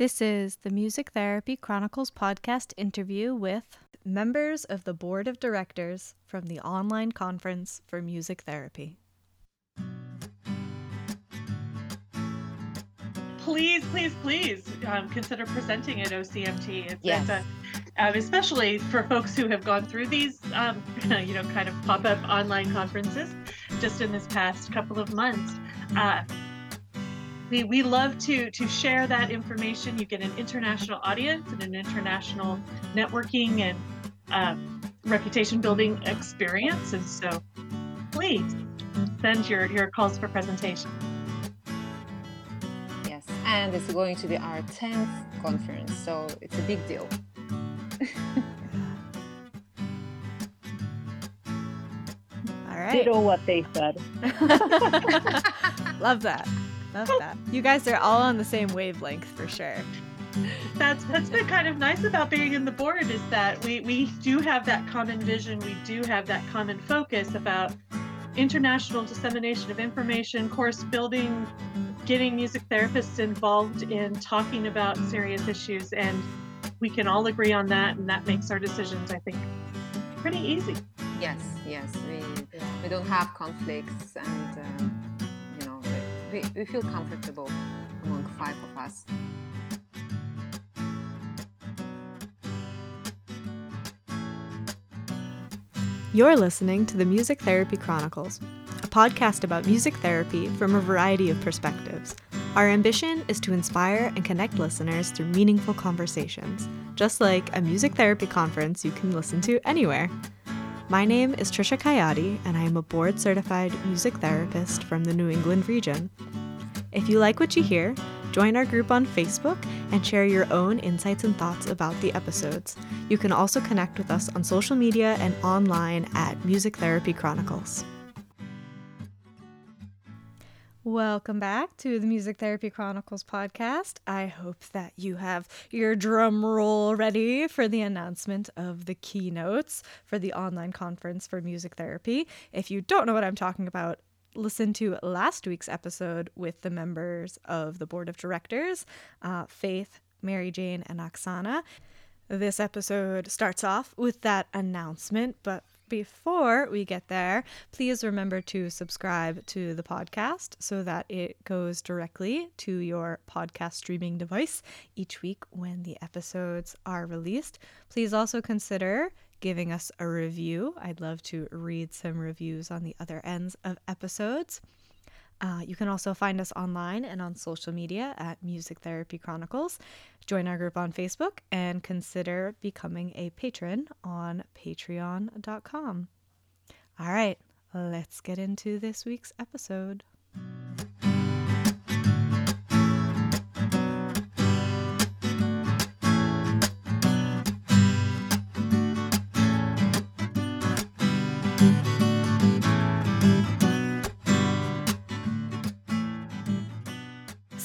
This is the Music Therapy Chronicles podcast interview with members of the board of directors from the online conference for music therapy. Please, please, please um, consider presenting at OCMT. It's, Yes. it's a, um, especially for folks who have gone through these, um, you know, kind of pop-up online conferences just in this past couple of months. Uh, we, we love to to share that information. You get an international audience and an international networking and um, reputation building experience. And so, please send your your calls for presentation. Yes, and it's going to be our 10th conference, so it's a big deal. All right. Ditto what they said. Love that. Love that. You guys are all on the same wavelength for sure. that's that's been kind of nice about being in the board is that we we do have that common vision we do have that common focus about international dissemination of information course building getting music therapists involved in talking about serious issues and we can all agree on that and that makes our decisions i think pretty easy Yes, yes, we, we don't have conflicts and, you know, we, we feel comfortable among five of us. You're listening to the Music Therapy Chronicles, a podcast about music therapy from a variety of perspectives. Our ambition is to inspire and connect listeners through meaningful conversations, just like a music therapy conference you can listen to anywhere. My name is Trisha Coyote, and I am a board certified music therapist from the New England region. If you like what you hear, join our group on Facebook and share your own insights and thoughts about the episodes. You can also connect with us on social media and online at Music Therapy Chronicles. Welcome back to the Music Therapy Chronicles podcast. I hope that you have your drum roll ready for the announcement of the keynotes for the online conference for music therapy. If you don't know what I'm talking about, listen to last week's episode with the members of the board of directors uh, Faith, Mary Jane, and Oksana. This episode starts off with that announcement, but before we get there, please remember to subscribe to the podcast so that it goes directly to your podcast streaming device each week when the episodes are released. Please also consider giving us a review. I'd love to read some reviews on the other ends of episodes. Uh, you can also find us online and on social media at Music Therapy Chronicles. Join our group on Facebook and consider becoming a patron on patreon.com. All right, let's get into this week's episode.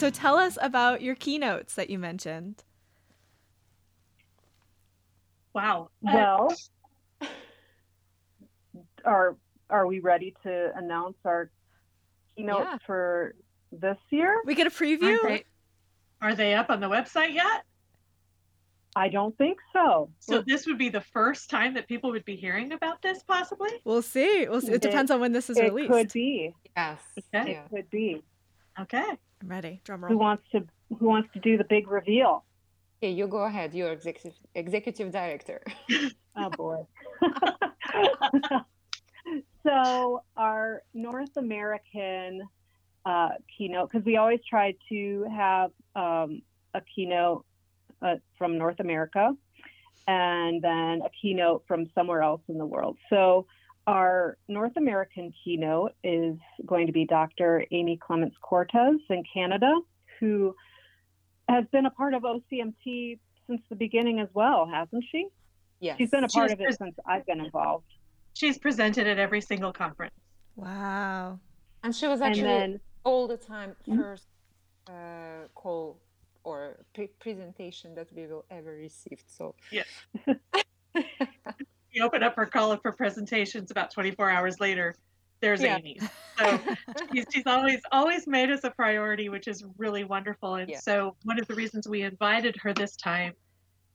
So tell us about your keynotes that you mentioned. wow Uh, Well, are are we ready to announce our keynote Yeah. for this year? We get a preview? are they, are they up on the website yet I don't think so. so this would be the first time that people would be hearing about this possibly We'll see. We'll see. It It- depends on when this is it released. It could be. Yes, Okay. It could be. okay I'm ready. Drum roll. Who wants to Who wants to do the big reveal? Okay, you go ahead, you're executive, executive director. Oh boy. so our North American uh, keynote, because we always try to have um, a keynote uh, from North America and then a keynote from somewhere else in the world. So our North American keynote is going to be Dr. Amy Clements-Cortés in Canada, who has been a part of OCMT since the beginning as well, hasn't she? Yes. She's been a part She's of it pres- since I've been involved. she's presented at every single conference Wow. and she was actually then, all the time Mhm. first uh, call or pre- presentation that we will ever receive. So Yes. we open up her call for presentations about 24 hours later there's Yeah. Amy. So she's, she's always always made us a priority, which is really wonderful. And Yeah. so one of the reasons we invited her this time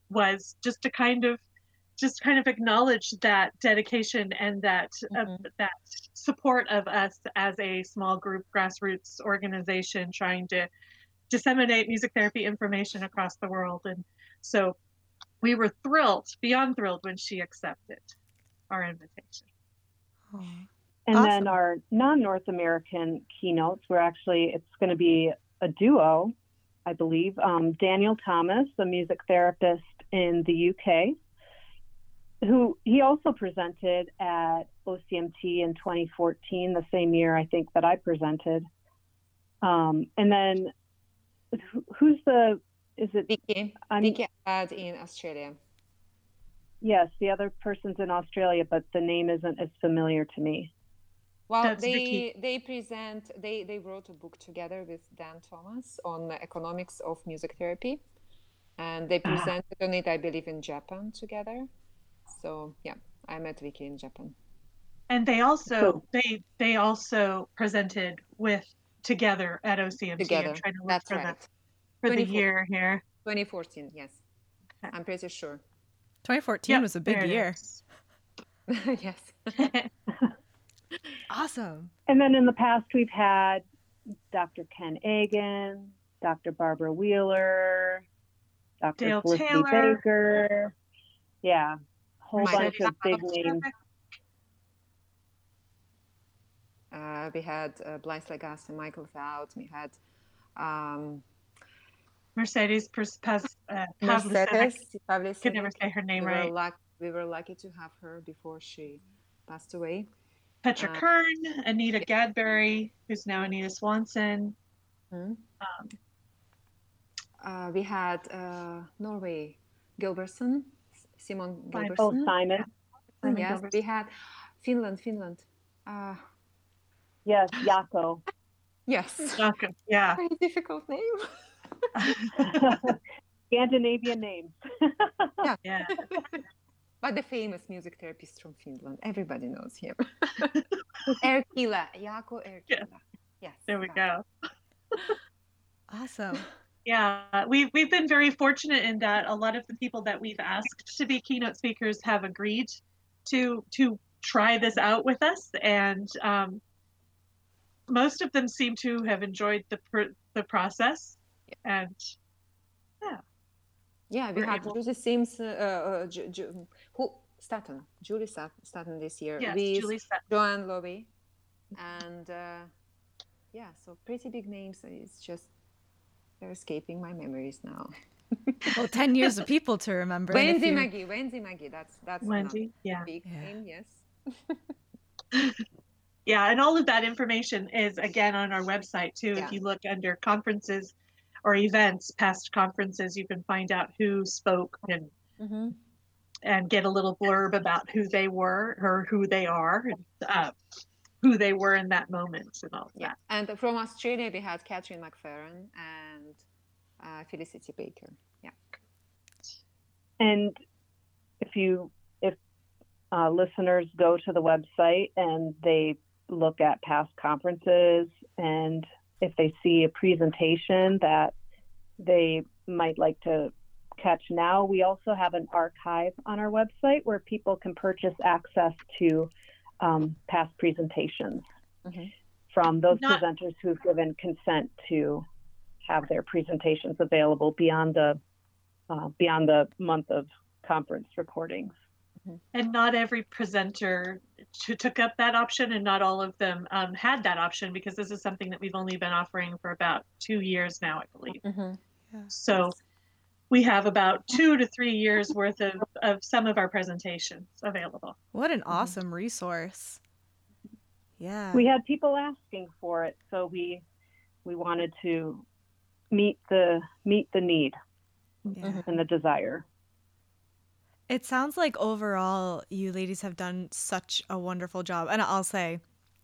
was just to kind of just kind of acknowledge that dedication and that uh, Mhm. that support of us as a small group grassroots organization trying to disseminate music therapy information across the world. And so we were thrilled, beyond thrilled, when she accepted our invitation. Aw. And Awesome. then our non-North American keynotes were actually it's going to be a duo, I believe. Um, Daniel Thomas, a music therapist in the UK, who he also presented at OCMT in 2014, the same year I think that I presented. Um, and then who's the is it Vicky, I'm- Vicky Abad in Australia. yes the other person's in Australia, but the name isn't as familiar to me. Well, That's they Vicky. they present they they wrote a book together with Dan Thomas on the economics of music therapy, and they Ah. presented on it, I believe, in Japan together. So yeah, I met Vicky in Japan. And they also So- they they also presented with together at OCMT. Together, I'm trying to look that's for right. the for the year here. 2014, yes, Okay. I'm pretty sure. 2014 Yep, was a big year. yes. Awesome. And then in the past, we've had Dr. Ken Aigen, Dr. Barbara Wheeler, Dr. Dale Felicity Taylor. Baker. Yeah, a whole Mercedes bunch of big names. Uh, we had uh, Blythe LaGasse Michael Thaut. We had um, Mercedes Pers- Paz- uh, Mercedes Pavlicek. Could never say her name we right. Were luck- we were lucky to have her before she passed away. Petra uh, Kern, Anita Gadberry, who's now Anita Swanson. Hmm. Um, Uh, we had uh, Norway, Gilbertson, Simon Fine. Oh, Gilbertson. Simon. Simon yes, Gilbertson. we had Finland, Finland. Uh, Yes, Jaakko. yes, Welcome. Yeah. very difficult name. Scandinavian names. yeah. but the famous music therapist from Finland, everybody knows him. Erkkilä, Jaakko Erkkilä. Yes. There we go. Awesome. Yeah, we've we've been very fortunate in that a lot of the people that we've asked to be keynote speakers have agreed to to try this out with us, and um, most of them seem to have enjoyed the pr- the process. And Yeah, we We're had able- Julie Sims, uh, uh, Ju- Ju- who Staten, Julie Stat- Staten this year yes, with Julie said, Joanne Lobby, and uh, yeah, so pretty big names. It's just they're escaping my memories now. Well, 10 years of people to remember. Wendy you- Magee, Wendy Magee, that's that's Wendy, yeah. big Yeah. name. Yes. Yeah, and all of that information is again on our website too. Yeah. If you look under conferences or events, past conferences, you can find out who spoke and Mm-hmm. and get a little blurb about who they were or who they are and uh, who they were in that moment and all Yeah, that. and from Australia we had Catherine McFerran and uh, Felicity Baker. Yeah. And if you, if uh, listeners go to the website and they look at past conferences and if they see a presentation that they might like to catch now, we also have an archive on our website where people can purchase access to um, past presentations Mhm. from those Not- presenters who've given consent to have their presentations available beyond the uh, beyond the month of conference recordings. And not every presenter t- took up that option, and not all of them um, had that option because this is something that we've only been offering for about two years now, I believe. Mm-hmm. So we have about two to three years worth of, of some of our presentations available. What an awesome resource. Yeah. We had people asking for it, so we we wanted to meet the meet the need yeah. and the desire. It sounds like overall you ladies have done such a wonderful job. And I'll say,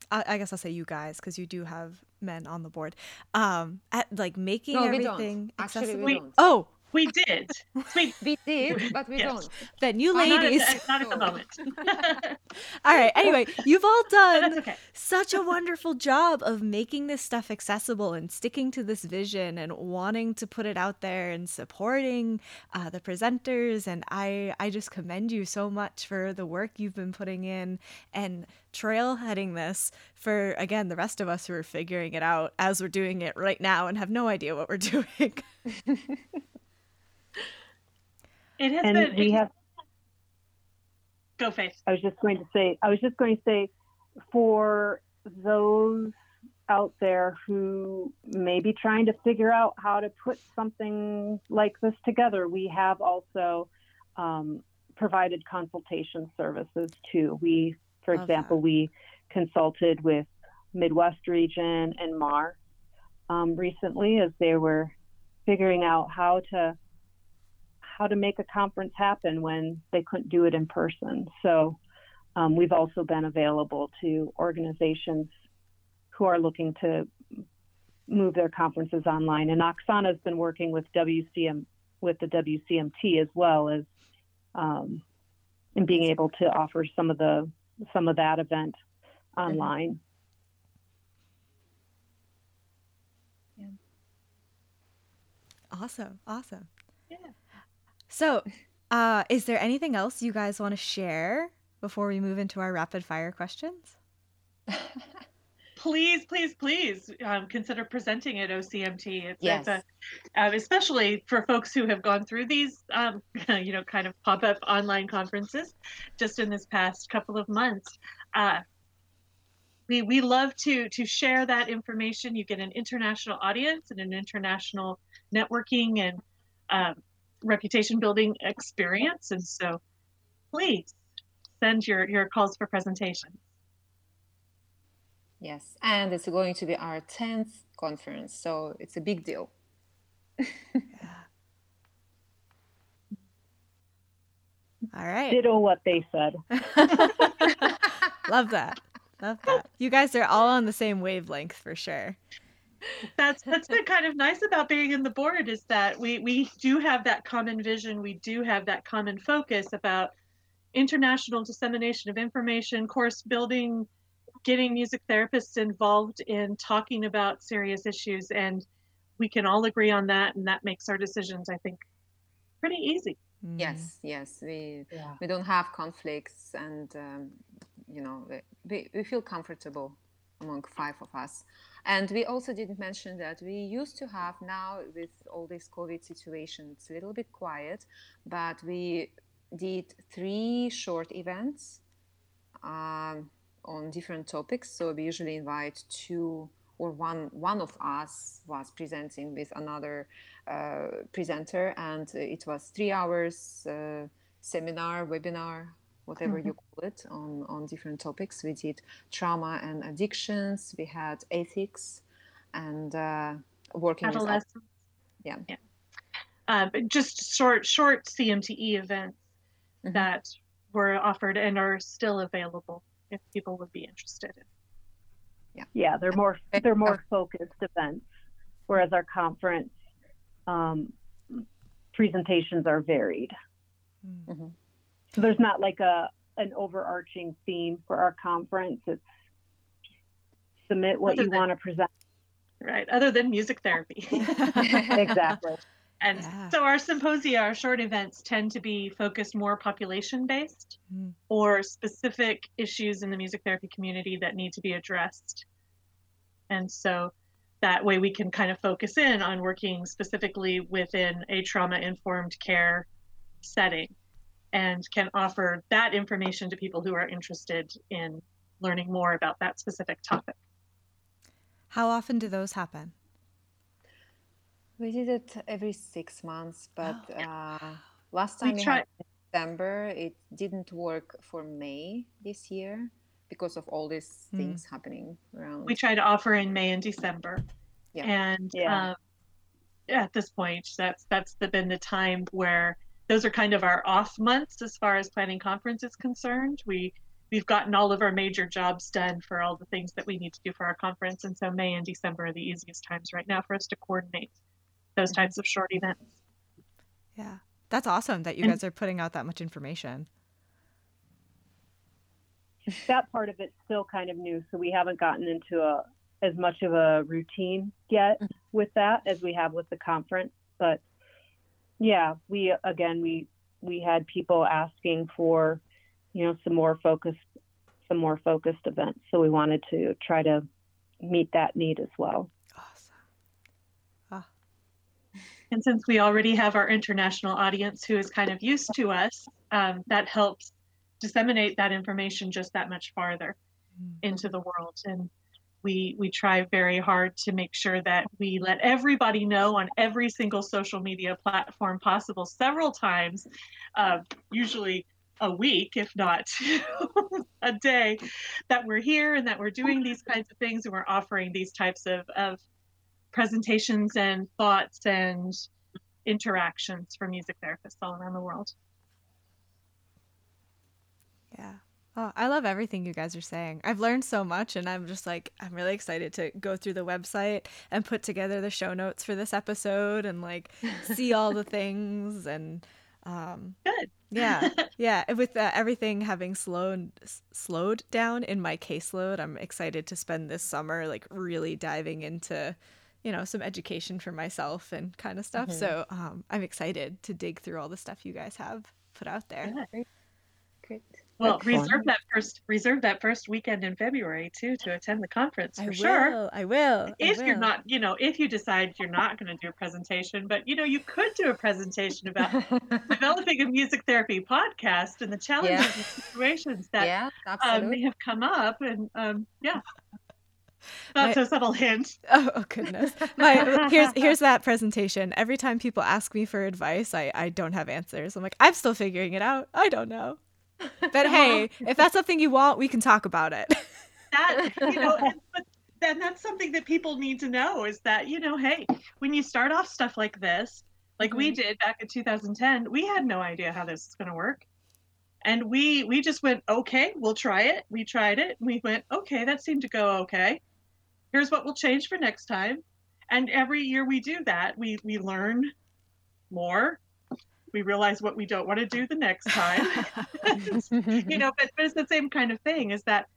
I, I guess I'll say you guys because you do have men on the board. Um, at like making No, we everything don't. Actually, accessible. don't. Oh, We did. We, we did, but we yes. don't. Then you Not at, ladies. the, not at the moment. All right. Anyway, you've all done okay. such a wonderful job of making this stuff accessible and sticking to this vision and wanting to put it out there and supporting uh, the presenters. And I, I just commend you so much for the work you've been putting in and trailheading this for, again, the rest of us who are figuring it out as we're doing it right now and have no idea what we're doing. It has And been. we have go Faith. I was just going to say, I was just going to say, for those out there who may be trying to figure out how to put something like this together, we have also um, provided consultation services too. We, for Love example, that. we consulted with Midwest Region and MAR um, recently as they were figuring out how to how to make a conference happen when they couldn't do it in person. So um, we've also been available to organizations who are looking to move their conferences online. And Oksana has been working with WCM with the WCMT as well as um, and being able to offer some of the some of that event online. Yeah. Awesome. Awesome. Yeah. So, uh, is there anything else you guys want to share before we move into our rapid fire questions? Please, please, please um, consider presenting at OCMT. It's, Yes. it's a, um, especially for folks who have gone through these, um, you know, kind of pop-up online conferences just in this past couple of months. Uh, we we love to to share that information. You get an international audience and an international networking and um, reputation building experience, and so please send your your calls for presentation. Yes, and it's going to be our 10th conference, so it's a big deal. All right. Ditto what they said. Love that. Love that. You guys are all on the same wavelength for sure. That's that's been kind of nice about being in the board is that we we do have that common vision we do have that common focus about international dissemination of information course building getting music therapists involved in talking about serious issues and we can all agree on that and that makes our decisions i think pretty easy Mm. Yes, yes, we Yeah. we don't have conflicts, and um, you know we- we, we feel comfortable among five of us. And we also didn't mention that we used to have now with all this COVID situation, it's a little bit quiet, but we did three short events um, on different topics. So we usually invite two or one one of us was presenting with another uh, presenter, and it was three hours uh, seminar, webinar, whatever you call it, on on different topics. We did trauma and addictions. We had ethics, and uh, working with adolescents Yeah. yeah uh, but just short short cmte events Mhm. that were offered and are still available if people would be interested in Yeah, they're more they're more focused events, whereas our conference um, presentations are varied. Mm. So there's not like a an overarching theme for our conference. It's submit what Other you than- want to present. right other than music therapy Exactly. and Yeah. so our symposia our short events tend to be focused more population based Mm. or specific issues in the music therapy community that need to be addressed and so that way we can kind of focus in on working specifically within a trauma informed care setting and can offer that information to people who are interested in learning more about that specific topic How often do those happen? We did it every six months, but Oh. uh, last time we, try- had in December, it didn't work for May this year because of all these Hmm. things happening around. we try to offer in May and December. Yeah. And Yeah. um, at this point, that's that's the, been the time where those are kind of our off months as far as planning conference is concerned. We we've gotten all of our major jobs done for all the things that we need to do for our conference, and so May and December are the easiest times right now for us to coordinate those Mm-hmm. types of short events. Yeah. That's awesome that you And- guys are putting out that much information. that part of it's still kind of new, so we haven't gotten into a as much of a routine yet with that as we have with the conference. But yeah, we again we we had people asking for you know some more focused some more focused events, so we wanted to try to meet that need as well. Awesome. And since we already have our international audience who is kind of used to us, um, that helps disseminate that information just that much farther Mm. into the world. And we we try very hard to make sure that we let everybody know on every single social media platform possible, several times, uh, usually a week, if not a day, that we're here and that we're doing these kinds of things and we're offering these types of, of presentations and thoughts and interactions for music therapists all around the world. Yeah. Oh, I love everything you guys are saying. I've learned so much, and I'm just like, I'm really excited to go through the website and put together the show notes for this episode and like see all the things. And um, Good. yeah, yeah. With uh, everything having slowed s- slowed down in my caseload, I'm excited to spend this summer like really diving into, you know, some education for myself and kind of stuff. Mhm. So um, I'm excited to dig through all the stuff you guys have put out there. Good. Great. Well, Excellent. reserve that first reserve that first weekend in February too to attend the conference I for will. sure. I will. I If you're not, you know, if you decide you're not going to do a presentation, but you know, you could do a presentation about developing a music therapy podcast and the challenges Yeah. and situations that yeah, um, may have come up, and um, yeah, My- not so subtle hint. Oh, oh goodness. My here's here's that presentation. Every time people ask me for advice, I I don't have answers. I'm like, I'm still figuring it out. I don't know. But hey, if that's something you want, we can talk about it. that you know and, but then that's something that people need to know is that you know hey when you start off stuff like this like we mm-hmm. did back in 2010 we had no idea how this is going to work. And we we just went okay we'll try it. We tried it. We went okay that seemed to go okay. Here's what we'll change for next time. And every year we do that we we learn more we realize what we don't want to do the next time you know but, but it's the same kind of thing is that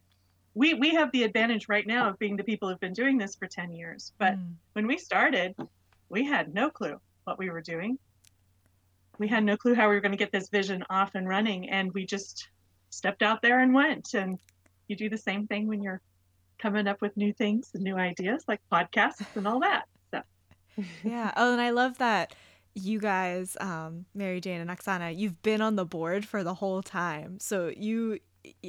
we we have the advantage right now of being the people who've been doing this for 10 years but Mm. when we started we had no clue what we were doing we had no clue how we were going to get this vision off and running and we just stepped out there and went and you do the same thing when you're coming up with new things and new ideas like podcasts and all that so yeah. Oh, and I love that you guys, um, Mary Jane and Oksana, you've been on the board for the whole time. So you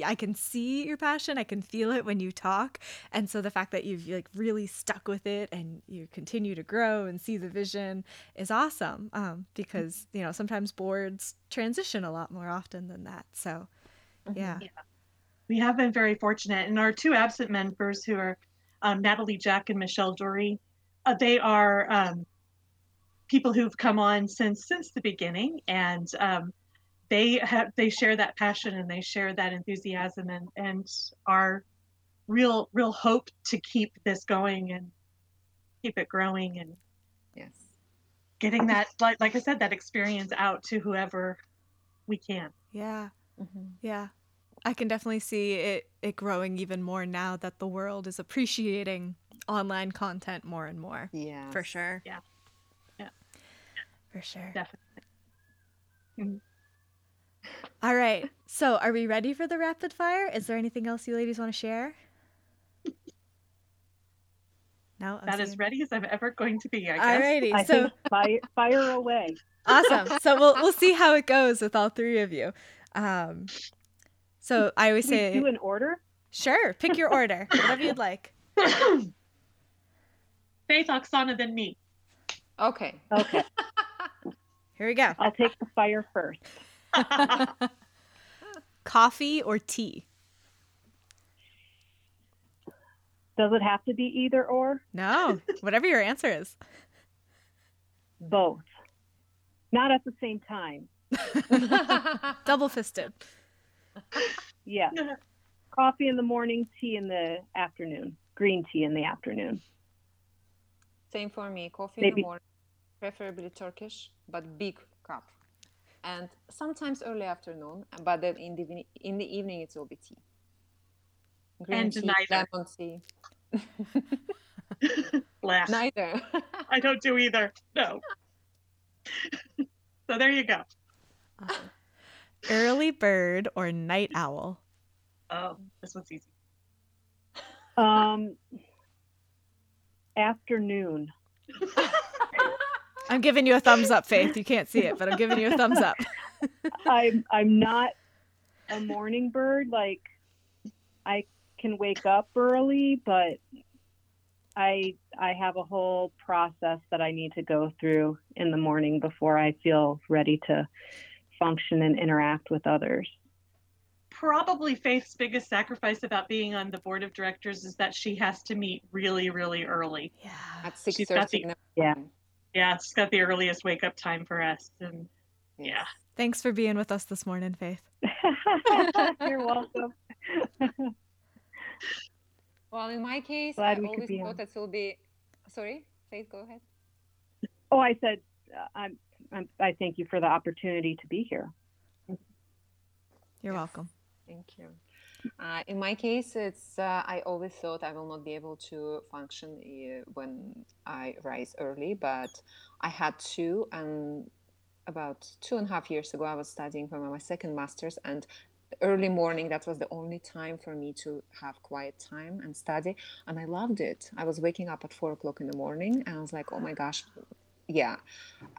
I can see your passion. I can feel it when you talk. And so the fact that you've like really stuck with it and you continue to grow and see the vision is awesome. Um, because, you know, sometimes boards transition a lot more often than that. So yeah. we have been very fortunate and our two absent members who are um, natalie jack and michelle dory uh, they are um, people who've come on since since the beginning and um, they have they share that passion and they share that enthusiasm and and our real real hope to keep this going and keep it growing and yes. getting that like like i said that experience out to whoever we can Yeah. Mhm. Yeah. I can definitely see it, it growing even more now that the world is appreciating online content more and more. Yeah. For sure. Yeah. Yeah. For sure. definitely All right. So, are we ready for the rapid fire? Is there anything else you ladies want to share? No, I'm that as seeing- ready as i'm ever going to be i guess Alrighty. I So think fire, fire away. awesome. So we'll we'll see how it goes with all three of you. Um, so I always We say, do an order. sure, pick your order, whatever you'd like. Faith Oksana then me. Okay. Okay, Here we go. I'll take the fire first. Coffee or tea? Does it have to be either or? No, whatever your answer is. Both. Not at the same time. Double fisted. Yeah. Coffee in the morning, tea in the afternoon, green tea in the afternoon. Same for me. Coffee in the morning, preferably Turkish, but big cup. And sometimes early afternoon, but then in the, in the evening it will be tea. Green and tea, neither. lemon tea. Neither. I don't do either. No. so there you go. Awesome. Early bird or night owl? Oh, this one's easy. Um, afternoon. I'm giving you a thumbs up, Faith. You can't see it, but I'm giving you a thumbs up. I'm I'm not a morning bird. Like I can wake up early, but I I have a whole process that I need to go through in the morning before I feel ready to function and interact with others. Probably Faith's biggest sacrifice about being on the board of directors is that she has to meet really, really early. Yeah, at six thirty. Yeah, yeah, it's got the earliest wake up time for us, and yeah. Thanks for being with us this morning, Faith. You're welcome. well, in my case, Glad I always thought that will be. Sorry, Faith, go ahead. Oh, I said uh, I'm, I'm. I thank you for the opportunity to be here. You're welcome. Thank you. Uh, in my case, it's uh, I always thought I will not be able to function uh, when I rise early, but I had to. And about two and a half years ago, I was studying for my second master's, and early morning that was the only time for me to have quiet time and study and i loved it i was waking up at four o'clock in the morning and i was like oh my gosh yeah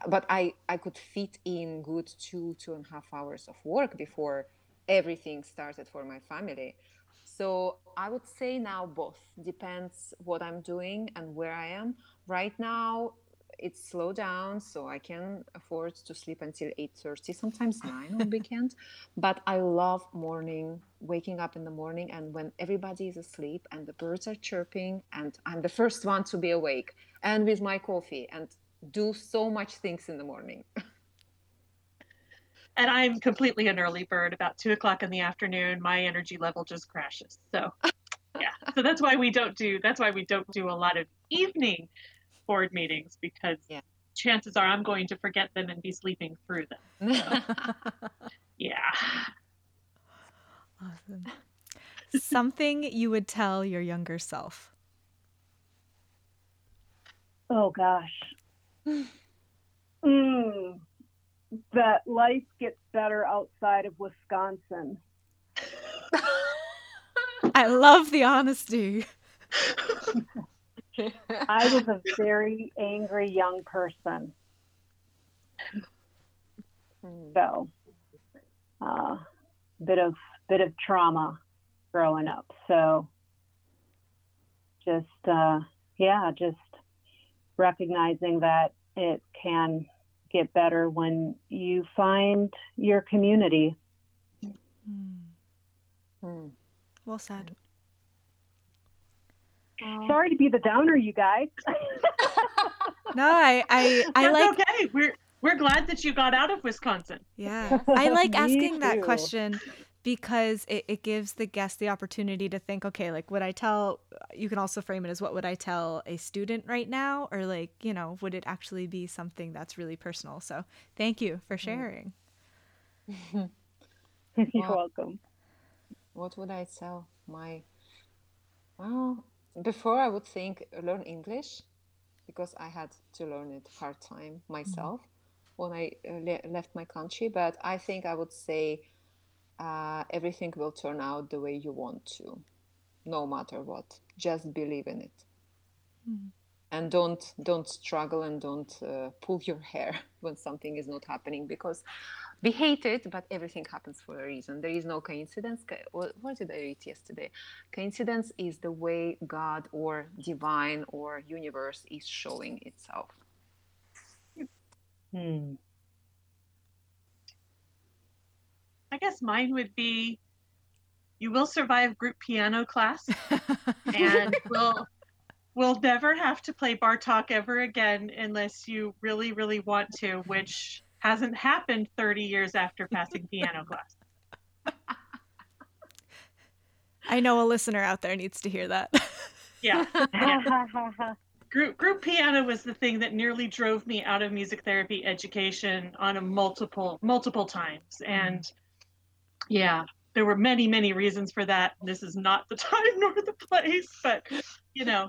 but i i could fit in good two two and a half hours of work before everything started for my family. So I would say now both depends what I'm doing and where I am. Right now it's slow down so I can afford to sleep until 8:30, sometimes 9 on weekend. But I love morning, waking up in the morning and when everybody is asleep and the birds are chirping and I'm the first one to be awake and with my coffee and do so much things in the morning. and I'm completely an early bird. About two o'clock in the afternoon, my energy level just crashes. So, yeah. So that's why we don't do. That's why we don't do a lot of evening board meetings because yeah. chances are I'm going to forget them and be sleeping through them. So, yeah. Awesome. Something you would tell your younger self. Oh gosh. Mm that life gets better outside of Wisconsin. I love the honesty. I was a very angry young person. So, uh, bit of bit of trauma growing up. So, just uh, yeah, just recognizing that it can get better when you find your community. Mm. Well said. Sorry to be the downer, you guys. no, I I, I That's like. Okay, we're we're glad that you got out of Wisconsin. Yeah, I like asking that question because it, it gives the guest the opportunity to think okay like would i tell you can also frame it as what would i tell a student right now or like you know would it actually be something that's really personal so thank you for mm-hmm. sharing you're well, welcome what would i tell my well before i would think learn english because i had to learn it hard time myself mm-hmm. when i uh, le- left my country but i think i would say uh, everything will turn out the way you want to, no matter what. Just believe in it, mm. and don't don't struggle and don't uh, pull your hair when something is not happening because we hate it, but everything happens for a reason. There is no coincidence. What did I read yesterday? Coincidence is the way God or divine or universe is showing itself. Hmm. I guess mine would be you will survive group piano class and we'll we'll never have to play Bartok ever again unless you really, really want to, which hasn't happened 30 years after passing piano class. I know a listener out there needs to hear that. yeah. yeah. group group piano was the thing that nearly drove me out of music therapy education on a multiple multiple times and mm-hmm. Yeah there were many many reasons for that. This is not the time nor the place but you know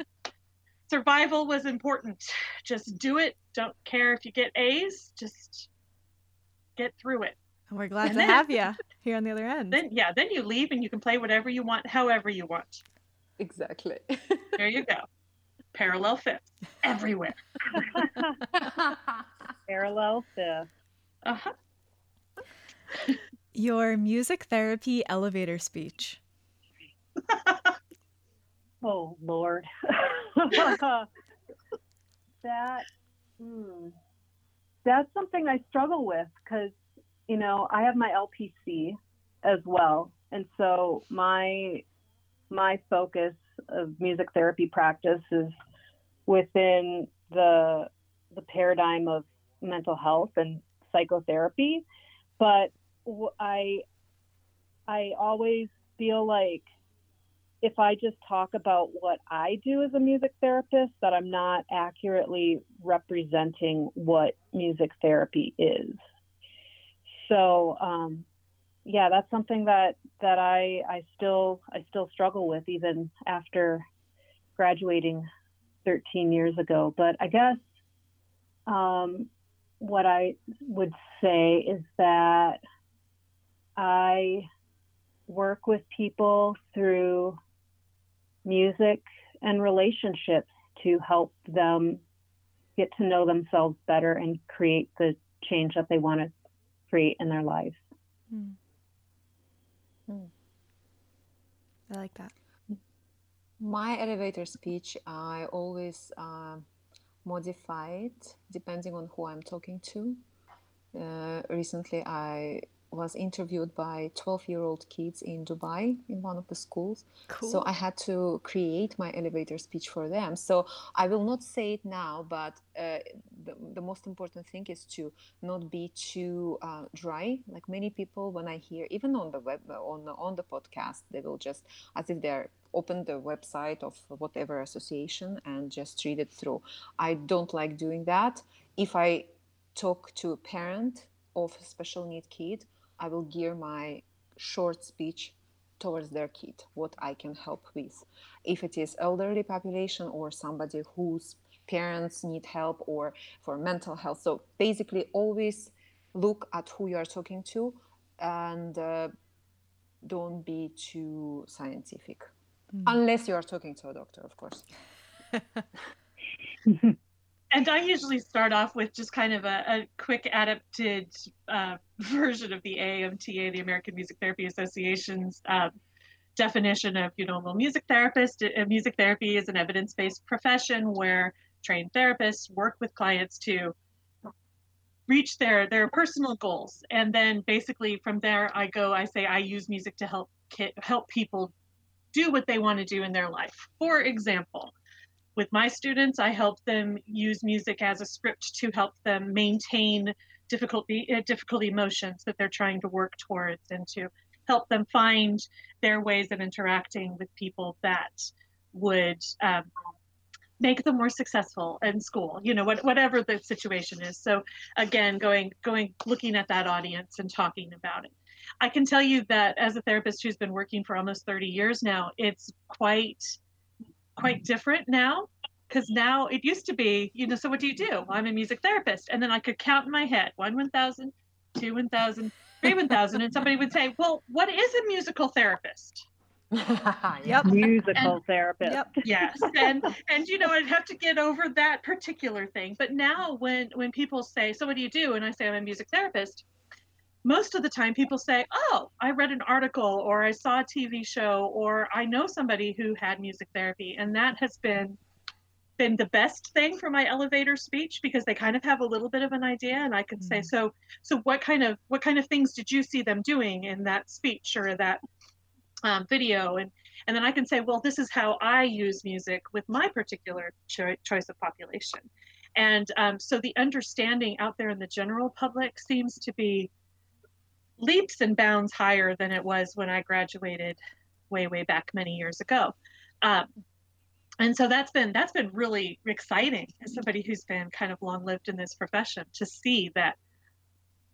survival was important. Just do it. Don't care if you get a's just get through it. And we're glad And to then- have you here on the other end. then yeah then you leave and you can play whatever you want however you want. Exactly. there you go. Parallel fifth. Everywhere. Parallel fifth. uh-huh Your music therapy elevator speech. Oh Lord. that hmm, that's something I struggle with because you know I have my LPC as well, and so my my focus of music therapy practice is within the the paradigm of mental health and psychotherapy, but I I always feel like if I just talk about what I do as a music therapist, that I'm not accurately representing what music therapy is. So, um, yeah, that's something that that I I still I still struggle with even after graduating 13 years ago. But I guess um, what I would say is that I work with people through music and relationships to help them get to know themselves better and create the change that they want to create in their lives. Hmm. Hmm. I like that. My elevator speech, I always uh, modify it depending on who I'm talking to. Uh, recently, I was interviewed by 12 year old kids in Dubai in one of the schools. Cool. So I had to create my elevator speech for them. So I will not say it now, but uh, the, the most important thing is to not be too uh, dry. Like many people, when I hear, even on the web, on the, on the podcast, they will just, as if they're open the website of whatever association and just read it through. I don't like doing that. If I talk to a parent of a special need kid, I will gear my short speech towards their kid, what I can help with. If it is elderly population or somebody whose parents need help or for mental health. So basically always look at who you are talking to and uh, don't be too scientific. Unless you are talking to a doctor, of course. and I usually start off with just kind of a, a quick adapted uh, version of the AMTA, the American Music Therapy Association's um, definition of, you know, well, music therapist, uh, music therapy is an evidence-based profession where trained therapists work with clients to reach their their personal goals, and then basically from there I go, I say I use music to help help people do what they want to do in their life. For example with my students, I help them use music as a script to help them maintain difficulty, uh, difficult emotions that they're trying to work towards, and to help them find their ways of interacting with people that would um, make them more successful in school. You know, what, whatever the situation is. So again, going, going, looking at that audience and talking about it. I can tell you that as a therapist who's been working for almost 30 years now, it's quite quite different now because now it used to be you know so what do you do? I'm a music therapist. And then i could count in my head one 1000 two 1000 three 1000 and somebody would say well what is a musical therapist? Yep. Musical therapist. Yep. yes. And and you know i'd have to get over that particular thing. But now when when people say so what do you do? And i say i'm a music therapist most of the time people say oh i read an article or i saw a tv show or i know somebody who had music therapy. And that has been been the best thing for my elevator speech because they kind of have a little bit of an idea and i can say Mhm. so so what kind of what kind of things did you see them doing in that speech or that um, video? And and then i can say well this is how i use music with my particular cho- choice of population. And um, so the understanding out there in the general public seems to be leaps and bounds higher than it was when i graduated way way back many years ago um, and so that's been that's been really exciting as somebody who's been kind of long lived in this profession to see that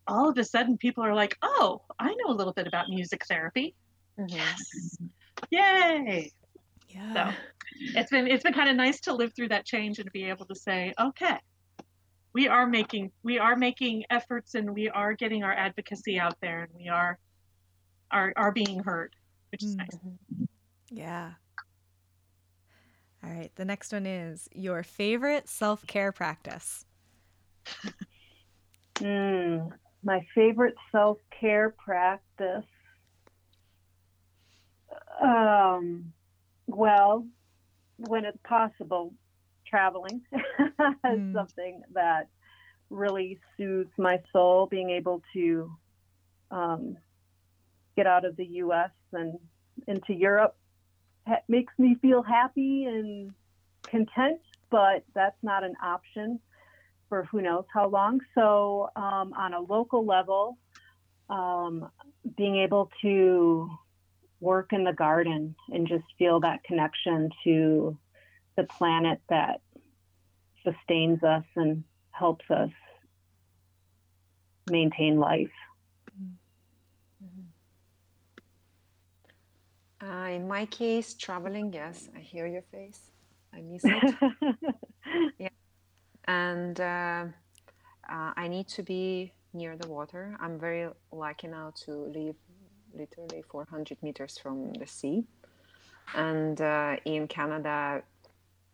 all of a sudden people are like, oh, I know a little bit about music therapy. Mhm. Yes. Yay. Yeah. So it's been it's been kind of nice to live through that change and to be able to say, okay, we are making we are making efforts and we are getting our advocacy out there and we are are are being heard, which is nice. Yeah. All right. The next one is your favorite self care practice. Mm, my favorite self care practice. Um, well, when it's possible, traveling is Mm. something that really soothes my soul. Being able to um, get out of the U.S. and into Europe ha- makes me feel happy and content, but that's not an option for who knows how long. So, um, on a local level, um, being able to work in the garden and just feel that connection to the planet that sustains us and helps us maintain life. Uh, in my case, traveling, yes, I hear your face. I miss it. Yeah. And uh, uh, I need to be near the water. I'm very lucky now to live literally 400 meters from the sea. And uh, in Canada,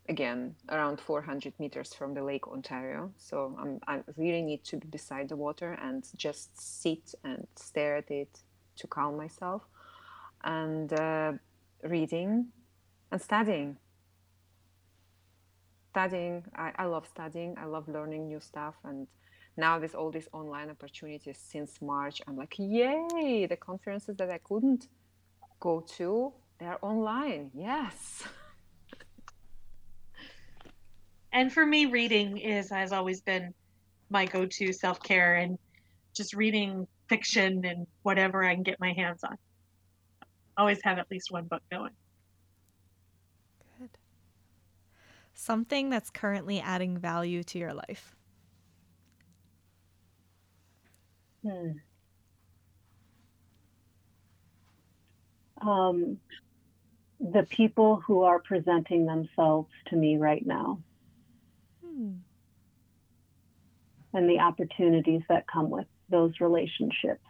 again, around 400 meters from the Lake Ontario. So I'm, I really need to be beside the water and just sit and stare at it to calm myself. And uh, reading and studying. Studying. I, I love studying. I love learning new stuff. And now with all these online opportunities since march. I'm like yay the conferences that i couldn't go to they're online. Yes And for me, reading is has always been my go-to self-care and just reading fiction and whatever I can get my hands on. Always have at least one book going. Good. Something that's currently adding value to your life. Hmm. Um, the people who are presenting themselves to me right now Hmm. and the opportunities that come with those relationships.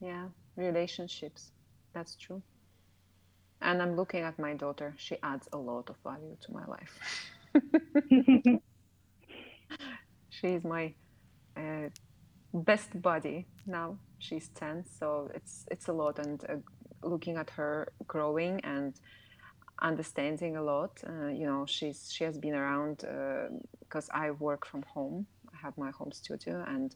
yeah relationships that's true and i'm looking at my daughter she adds a lot of value to my life she's my uh, best buddy now she's 10 so it's it's a lot and looking at her growing and understanding a lot uh, you know she's she has been around because i work from home i have my home studio and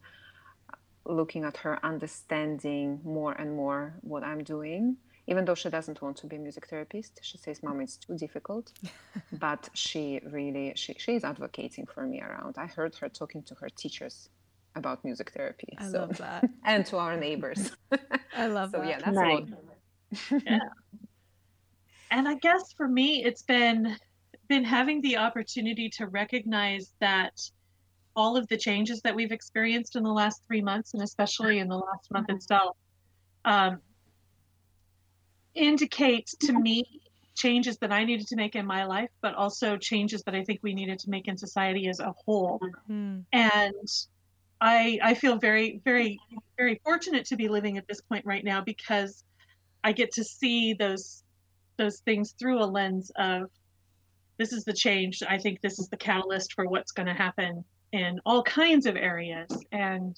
looking at her understanding more and more what i'm doing even though she doesn't want to be a music therapist she says mom it's too difficult but she really she, she is advocating for me around i heard her talking to her teachers about music therapy I so love that. and to our neighbors I love so that. yeah that's Nice. a lot And I guess for me, it's been been having the opportunity to recognize that all of the changes that we've experienced in the last three months, and especially in the last month itself, um, indicates to me changes that I needed to make in my life, but also changes that I think we needed to make in society as a whole. Hmm. And I I feel very very very fortunate to be living at this point right now because I get to see those those things through a lens of this is the change. I think this is the catalyst for what's going to happen in all kinds of areas. And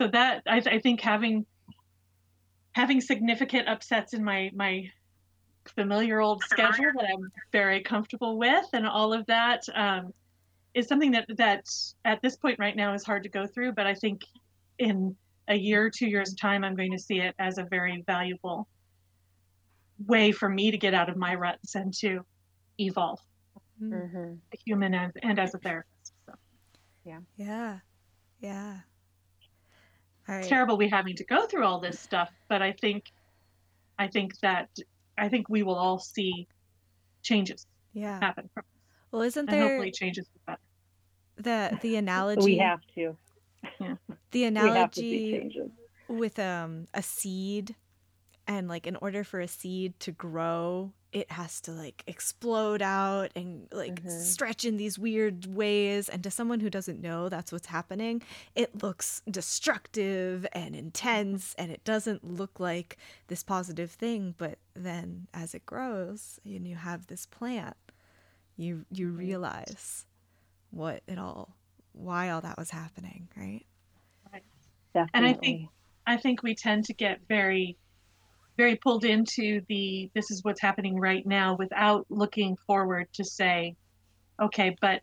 so that I, I think having having significant upsets in my my familiar old schedule that I'm very comfortable with and all of that um, is something that that at this point right now is hard to go through. But I think in a year, two years time, I'm going to see it as a very valuable way for me to get out of my ruts and to evolve, Hmm. Mhm. a human and, and as a therapist. So. Yeah. Yeah. Yeah. It's terrible we having to go through all this stuff, but I think I think that I think we will all see changes yeah. happen from Well, isn't there and there hopefully changes for better. the the analogy we have to. The We have to analogy with um a seed and like in order for a seed to grow it has to like explode out and like Mhm. stretch in these weird ways and to someone who doesn't know that's what's happening it looks destructive and intense and it doesn't look like this positive thing but then as it grows and you have this plant you you realize what it all why all that was happening right Definitely. And I think I think we tend to get very, very pulled into the this is what's happening right now without looking forward to say, okay, but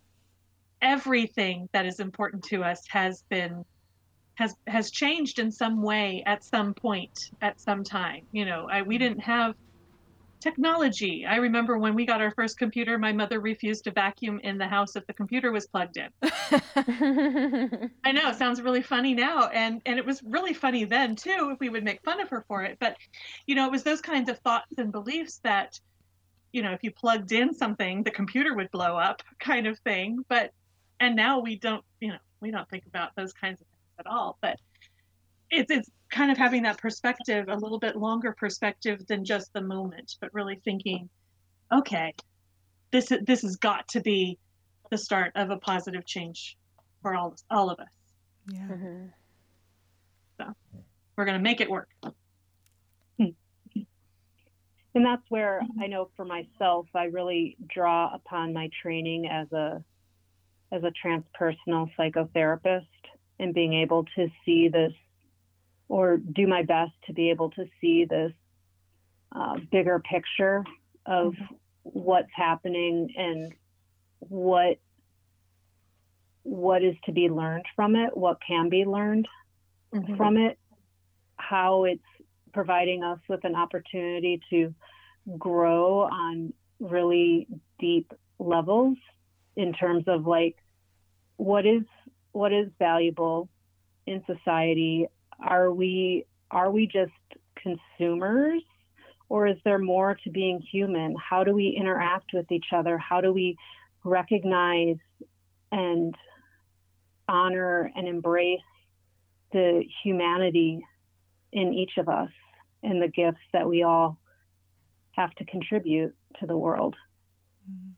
everything that is important to us has been has has changed in some way at some point at some time. You know, I, we didn't have technology. I remember when we got our first computer, my mother refused to vacuum in the house if the computer was plugged in. I know, it sounds really funny now, and and it was really funny then too. If we would make fun of her for it, but you know, it was those kinds of thoughts and beliefs that, you know, if you plugged in something, the computer would blow up, kind of thing. But and now we don't, you know, we don't think about those kinds of things at all. But it's it's kind of having that perspective, a little bit longer perspective than just the moment, but really thinking, okay, this this has got to be the start of a positive change for all all of us. yeah Mhm. We're going to make it work. and that's where I know for myself, I really draw upon my training as a as a transpersonal psychotherapist and being able to see this or do my best to be able to see this uh, bigger picture of what's happening and what what is to be learned from it, what can be learned from it, how it's providing us with an opportunity to grow on really deep levels in terms of like what is what is valuable in society are we are we just consumers or is there more to being human how do we interact with each other how do we recognize and honor and embrace the humanity in each of us and the gifts that we all have to contribute to the world. Mhm.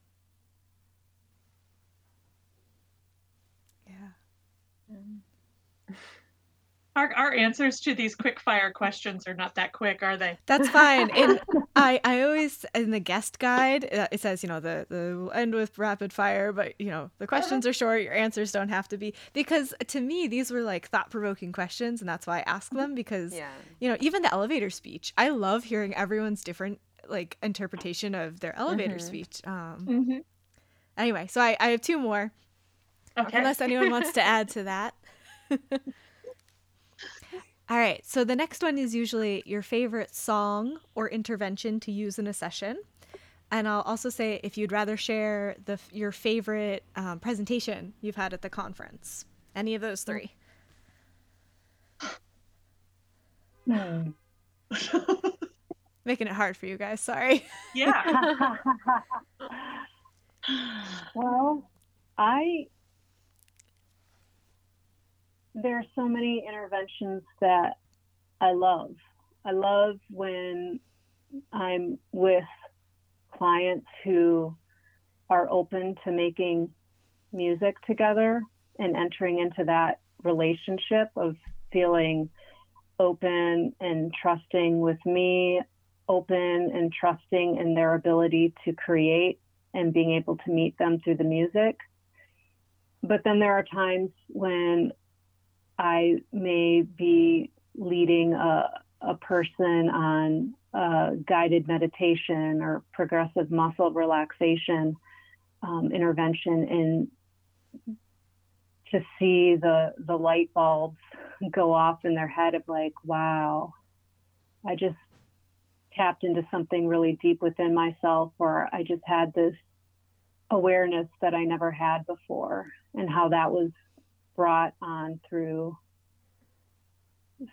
Our, our answers to these quick fire questions are not that quick, are they? That's fine. And I, I always in the guest guide uh, it says you know the the will end with rapid fire, but you know the questions are short. Your answers don't have to be because to me these were like thought provoking questions, and that's why I ask them because Yeah. you know even the elevator speech. I love hearing everyone's different like interpretation of their elevator Mhm. speech. Um, Mm-hmm. anyway, so I, I have two more. Okay. Unless anyone wants to add to that. All right. So the next one is usually your favorite song or intervention to use in a session. And I'll also say if you'd rather share the your favorite um, presentation you've had at the conference. Any of those three. Hmm. Making it hard for you guys. Sorry. yeah. well, I there are so many interventions that I love. I love when I'm with clients who are open to making music together and entering into that relationship of feeling open and trusting with me, open and trusting in their ability to create and being able to meet them through the music. But then there are times when I may be leading a, a person on uh, guided meditation or progressive muscle relaxation um, intervention and to see the the light bulbs go off in their head of like wow i just tapped into something really deep within myself or i just had this awareness that i never had before and how that was brought on through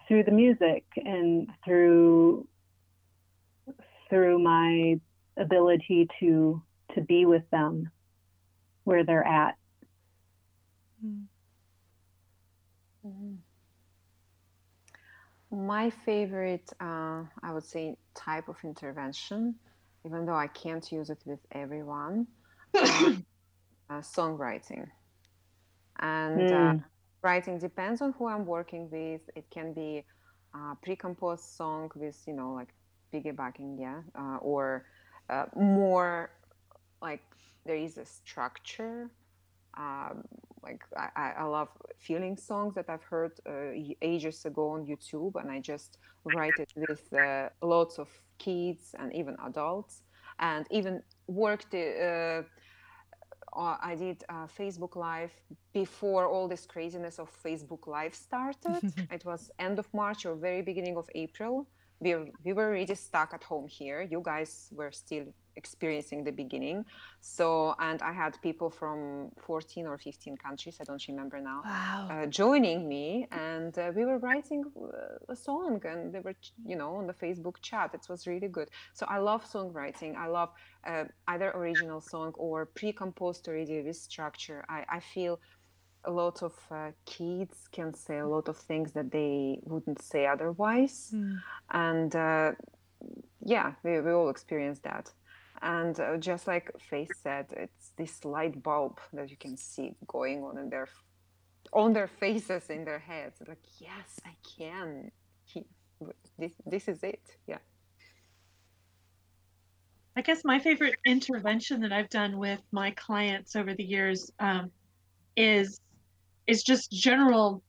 through the music and through through my ability to to be with them where they're at. Mm-hmm. My favorite, uh, I would say, type of intervention, even though I can't use it with everyone, uh, songwriting. And mm. writing depends on who I'm working with. It can be a pre-composed song with, you know, like piggybacking, yeah, uh, or uh, more like there is a structure. Um, like I, I love feeling songs that I've heard uh, ages ago on YouTube, and I just write it with uh, lots of kids and even adults, and even worked. Uh, uh, Uh, I did uh, Facebook Live before all this craziness of Facebook Live started. it was end of March or very beginning of April. We, we were really stuck at home here. You guys were still experiencing the beginning. So, and I had people from 14 or 15 countries, I don't remember now, wow. uh, joining me. And uh, we were writing uh, a song and they were, you know, on the Facebook chat. It was really good. So I love songwriting. I love uh, either original song or pre composed already with structure. I, I feel a lot of uh, kids can say a lot of things that they wouldn't say otherwise. Mm. And uh, yeah, we, we all experience that and uh, just like Faith said, it's this light bulb that you can see going on in their on their faces, in their heads. Like, yes, I can. this this is it. Yeah. I guess my favorite intervention that I've done with my clients over the years um, is is just general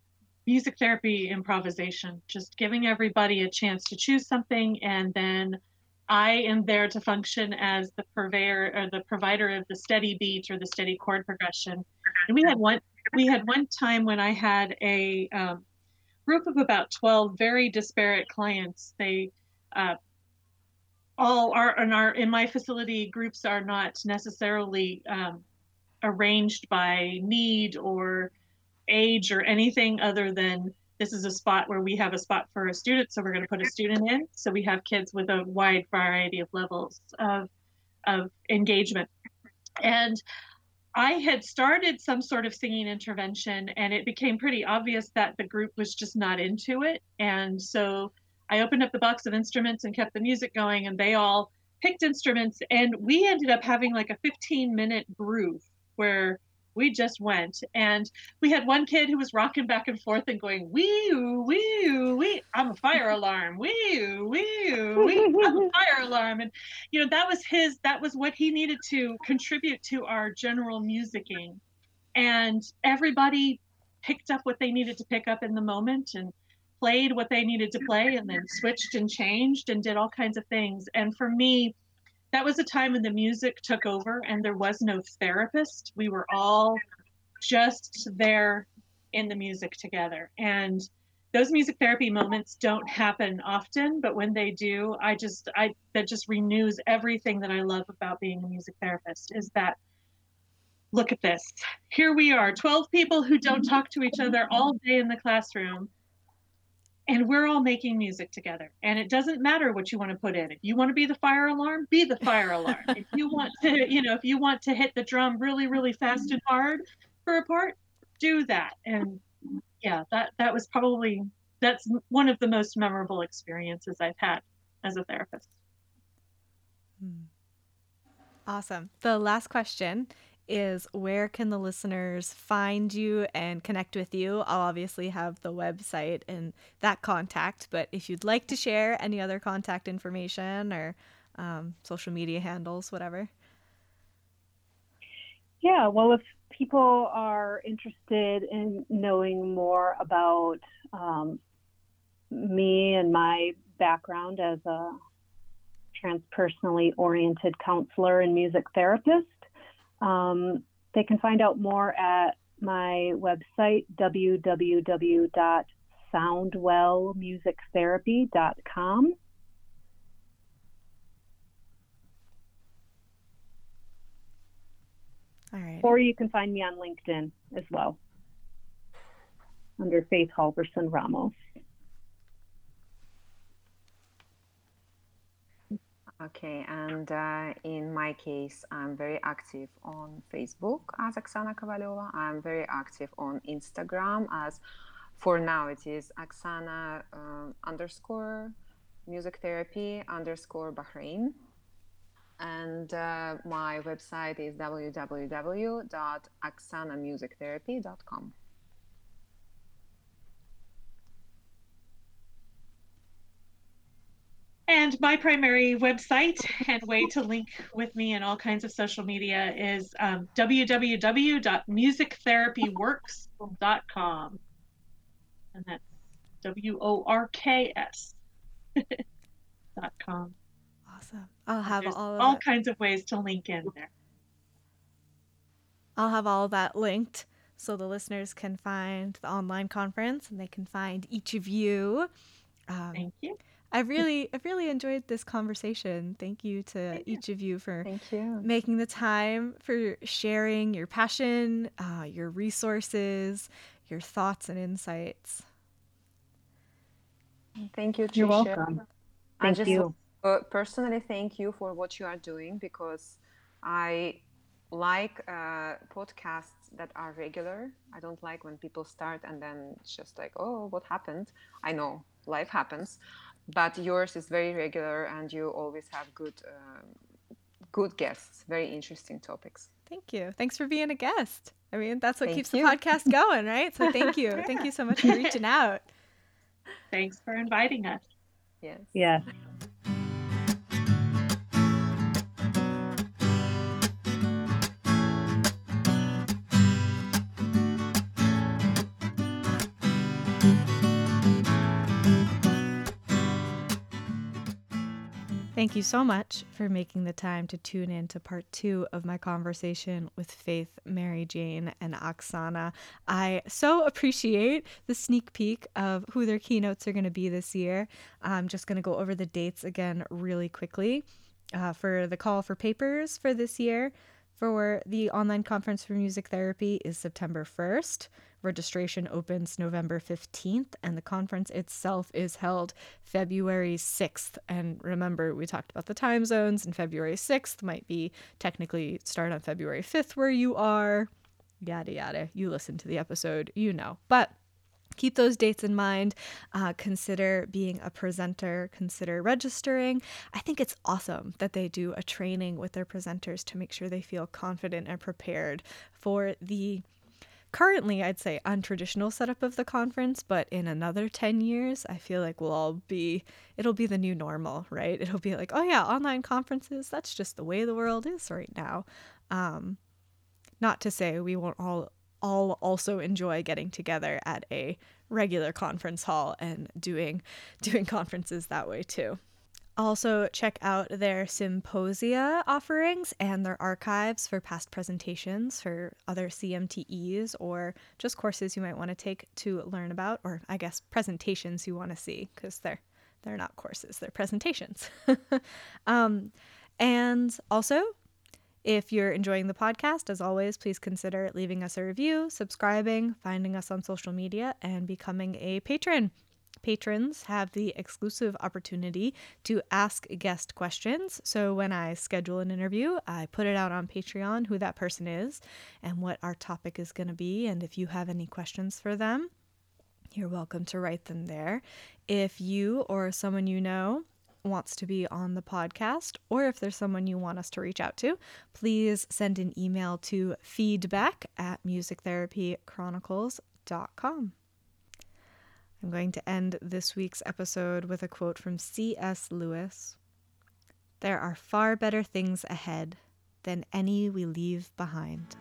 music therapy improvisation. Just giving everybody a chance to choose something and then I am there to function as the purveyor or the provider of the steady beat or the steady chord progression. And we had one we had one time when I had a um, group of about 12 very disparate clients. They uh, all are in our in my facility groups are not necessarily um, arranged by need or age or anything other than this is a spot where we have a spot for a student, so we're going to put a student in. So we have kids with a wide variety of levels of, of engagement. And I had started some sort of singing intervention, and it became pretty obvious that the group was just not into it. And so I opened up the box of instruments and kept the music going, and they all picked instruments. And we ended up having like a 15 minute groove where we just went. And we had one kid who was rocking back and forth and going wee wee wee i'm a fire alarm. Wee wee wee i'm a fire alarm. And you know that was his that was what he needed to contribute to our general musicking. And everybody picked up what they needed to pick up in the moment and played what they needed to play and then switched and changed and did all kinds of things. And for me that was a time when the music took over and there was no therapist. We were all just there in the music together. And those music therapy moments don't happen often, but when they do, I just I that just renews everything that I love about being a music therapist is that look at this. Here we are, 12 people who don't talk to each other all day in the classroom and we're all making music together. And it doesn't matter what you want to put in. If you want to be the fire alarm be the fire alarm. If you want to you know if you want to hit the drum really really fast and hard for a part do that. And yeah that that was probably that's one of the most memorable experiences i've had as a therapist. Hmm. awesome. The last question is where can the listeners find you and connect with you? I'll obviously have the website and that contact, but if you'd like to share any other contact information or um, social media handles, whatever. Yeah, well, if people are interested in knowing more about um, me and my background as a transpersonally oriented counselor and music therapist, um, they can find out more at my website, www.soundwellmusictherapy.com. All right. Or you can find me on LinkedIn as well under Faith Halverson Ramos. Okay, and uh, in my case, I'm very active on Facebook as Oksana Kovalyova. I'm very active on Instagram as, for now, it is Oksana uh, underscore music therapy underscore Bahrain. And uh, my website is www.oksanamusictherapy.com. And my primary website and way to link with me in all kinds of social media is um, www.musictherapyworks.com. And that's W O R K S dot com. Awesome. I'll have There's all all kinds of ways to link in there. I'll have all of that linked so the listeners can find the online conference and they can find each of you. Um, Thank you. I've really, I've really enjoyed this conversation. Thank you to each of you for Thank you. making the time for sharing your passion, uh, your resources, your thoughts and insights. Thank you, Trisha. You're welcome. I Thank just you. uh, personally thank you for what you are doing because I like uh, podcasts that are regular. I don't like when people start and then it's just like, oh, what happened? I know life happens, but yours is very regular and you always have good, um good guests, very interesting topics. Thank you. Thanks for being a guest. I mean, that's what Thank keeps you. the podcast going, right? So thank you. Thank you so much for reaching out. Thanks for inviting us. Yes. Yes. Thank you so much for making the time to tune in to part two of my conversation with Faith, Mary Jane, and Oksana. I so appreciate the sneak peek of who their keynotes are going to be this year. I'm just going to go over the dates again really quickly. Uh, for the call for papers for this year, for the online conference for music therapy is September 1st. Registration opens November 15th, and the conference itself is held February 6th. And remember, we talked about the time zones, and February 6th might be technically start on February 5th where you are. Yada, yada. You listen to the episode, you know. But keep those dates in mind. Uh, consider being a presenter, consider registering. I think it's awesome that they do a training with their presenters to make sure they feel confident and prepared for the currently I'd say untraditional setup of the conference, but in another 10 years, I feel like we'll all be it'll be the new normal, right? It'll be like, "Oh yeah, online conferences, that's just the way the world is right now." Um not to say we won't all all also enjoy getting together at a regular conference hall and doing doing conferences that way too. Also, check out their symposia offerings and their archives for past presentations for other CMTEs or just courses you might want to take to learn about, or I guess presentations you want to see because they're they're not courses, they're presentations. um, and also, if you're enjoying the podcast, as always, please consider leaving us a review, subscribing, finding us on social media, and becoming a patron. Patrons have the exclusive opportunity to ask guest questions. So when I schedule an interview, I put it out on Patreon who that person is and what our topic is going to be. And if you have any questions for them, you're welcome to write them there. If you or someone you know wants to be on the podcast, or if there's someone you want us to reach out to, please send an email to feedback at musictherapychronicles.com. I'm going to end this week's episode with a quote from C.S. Lewis There are far better things ahead than any we leave behind.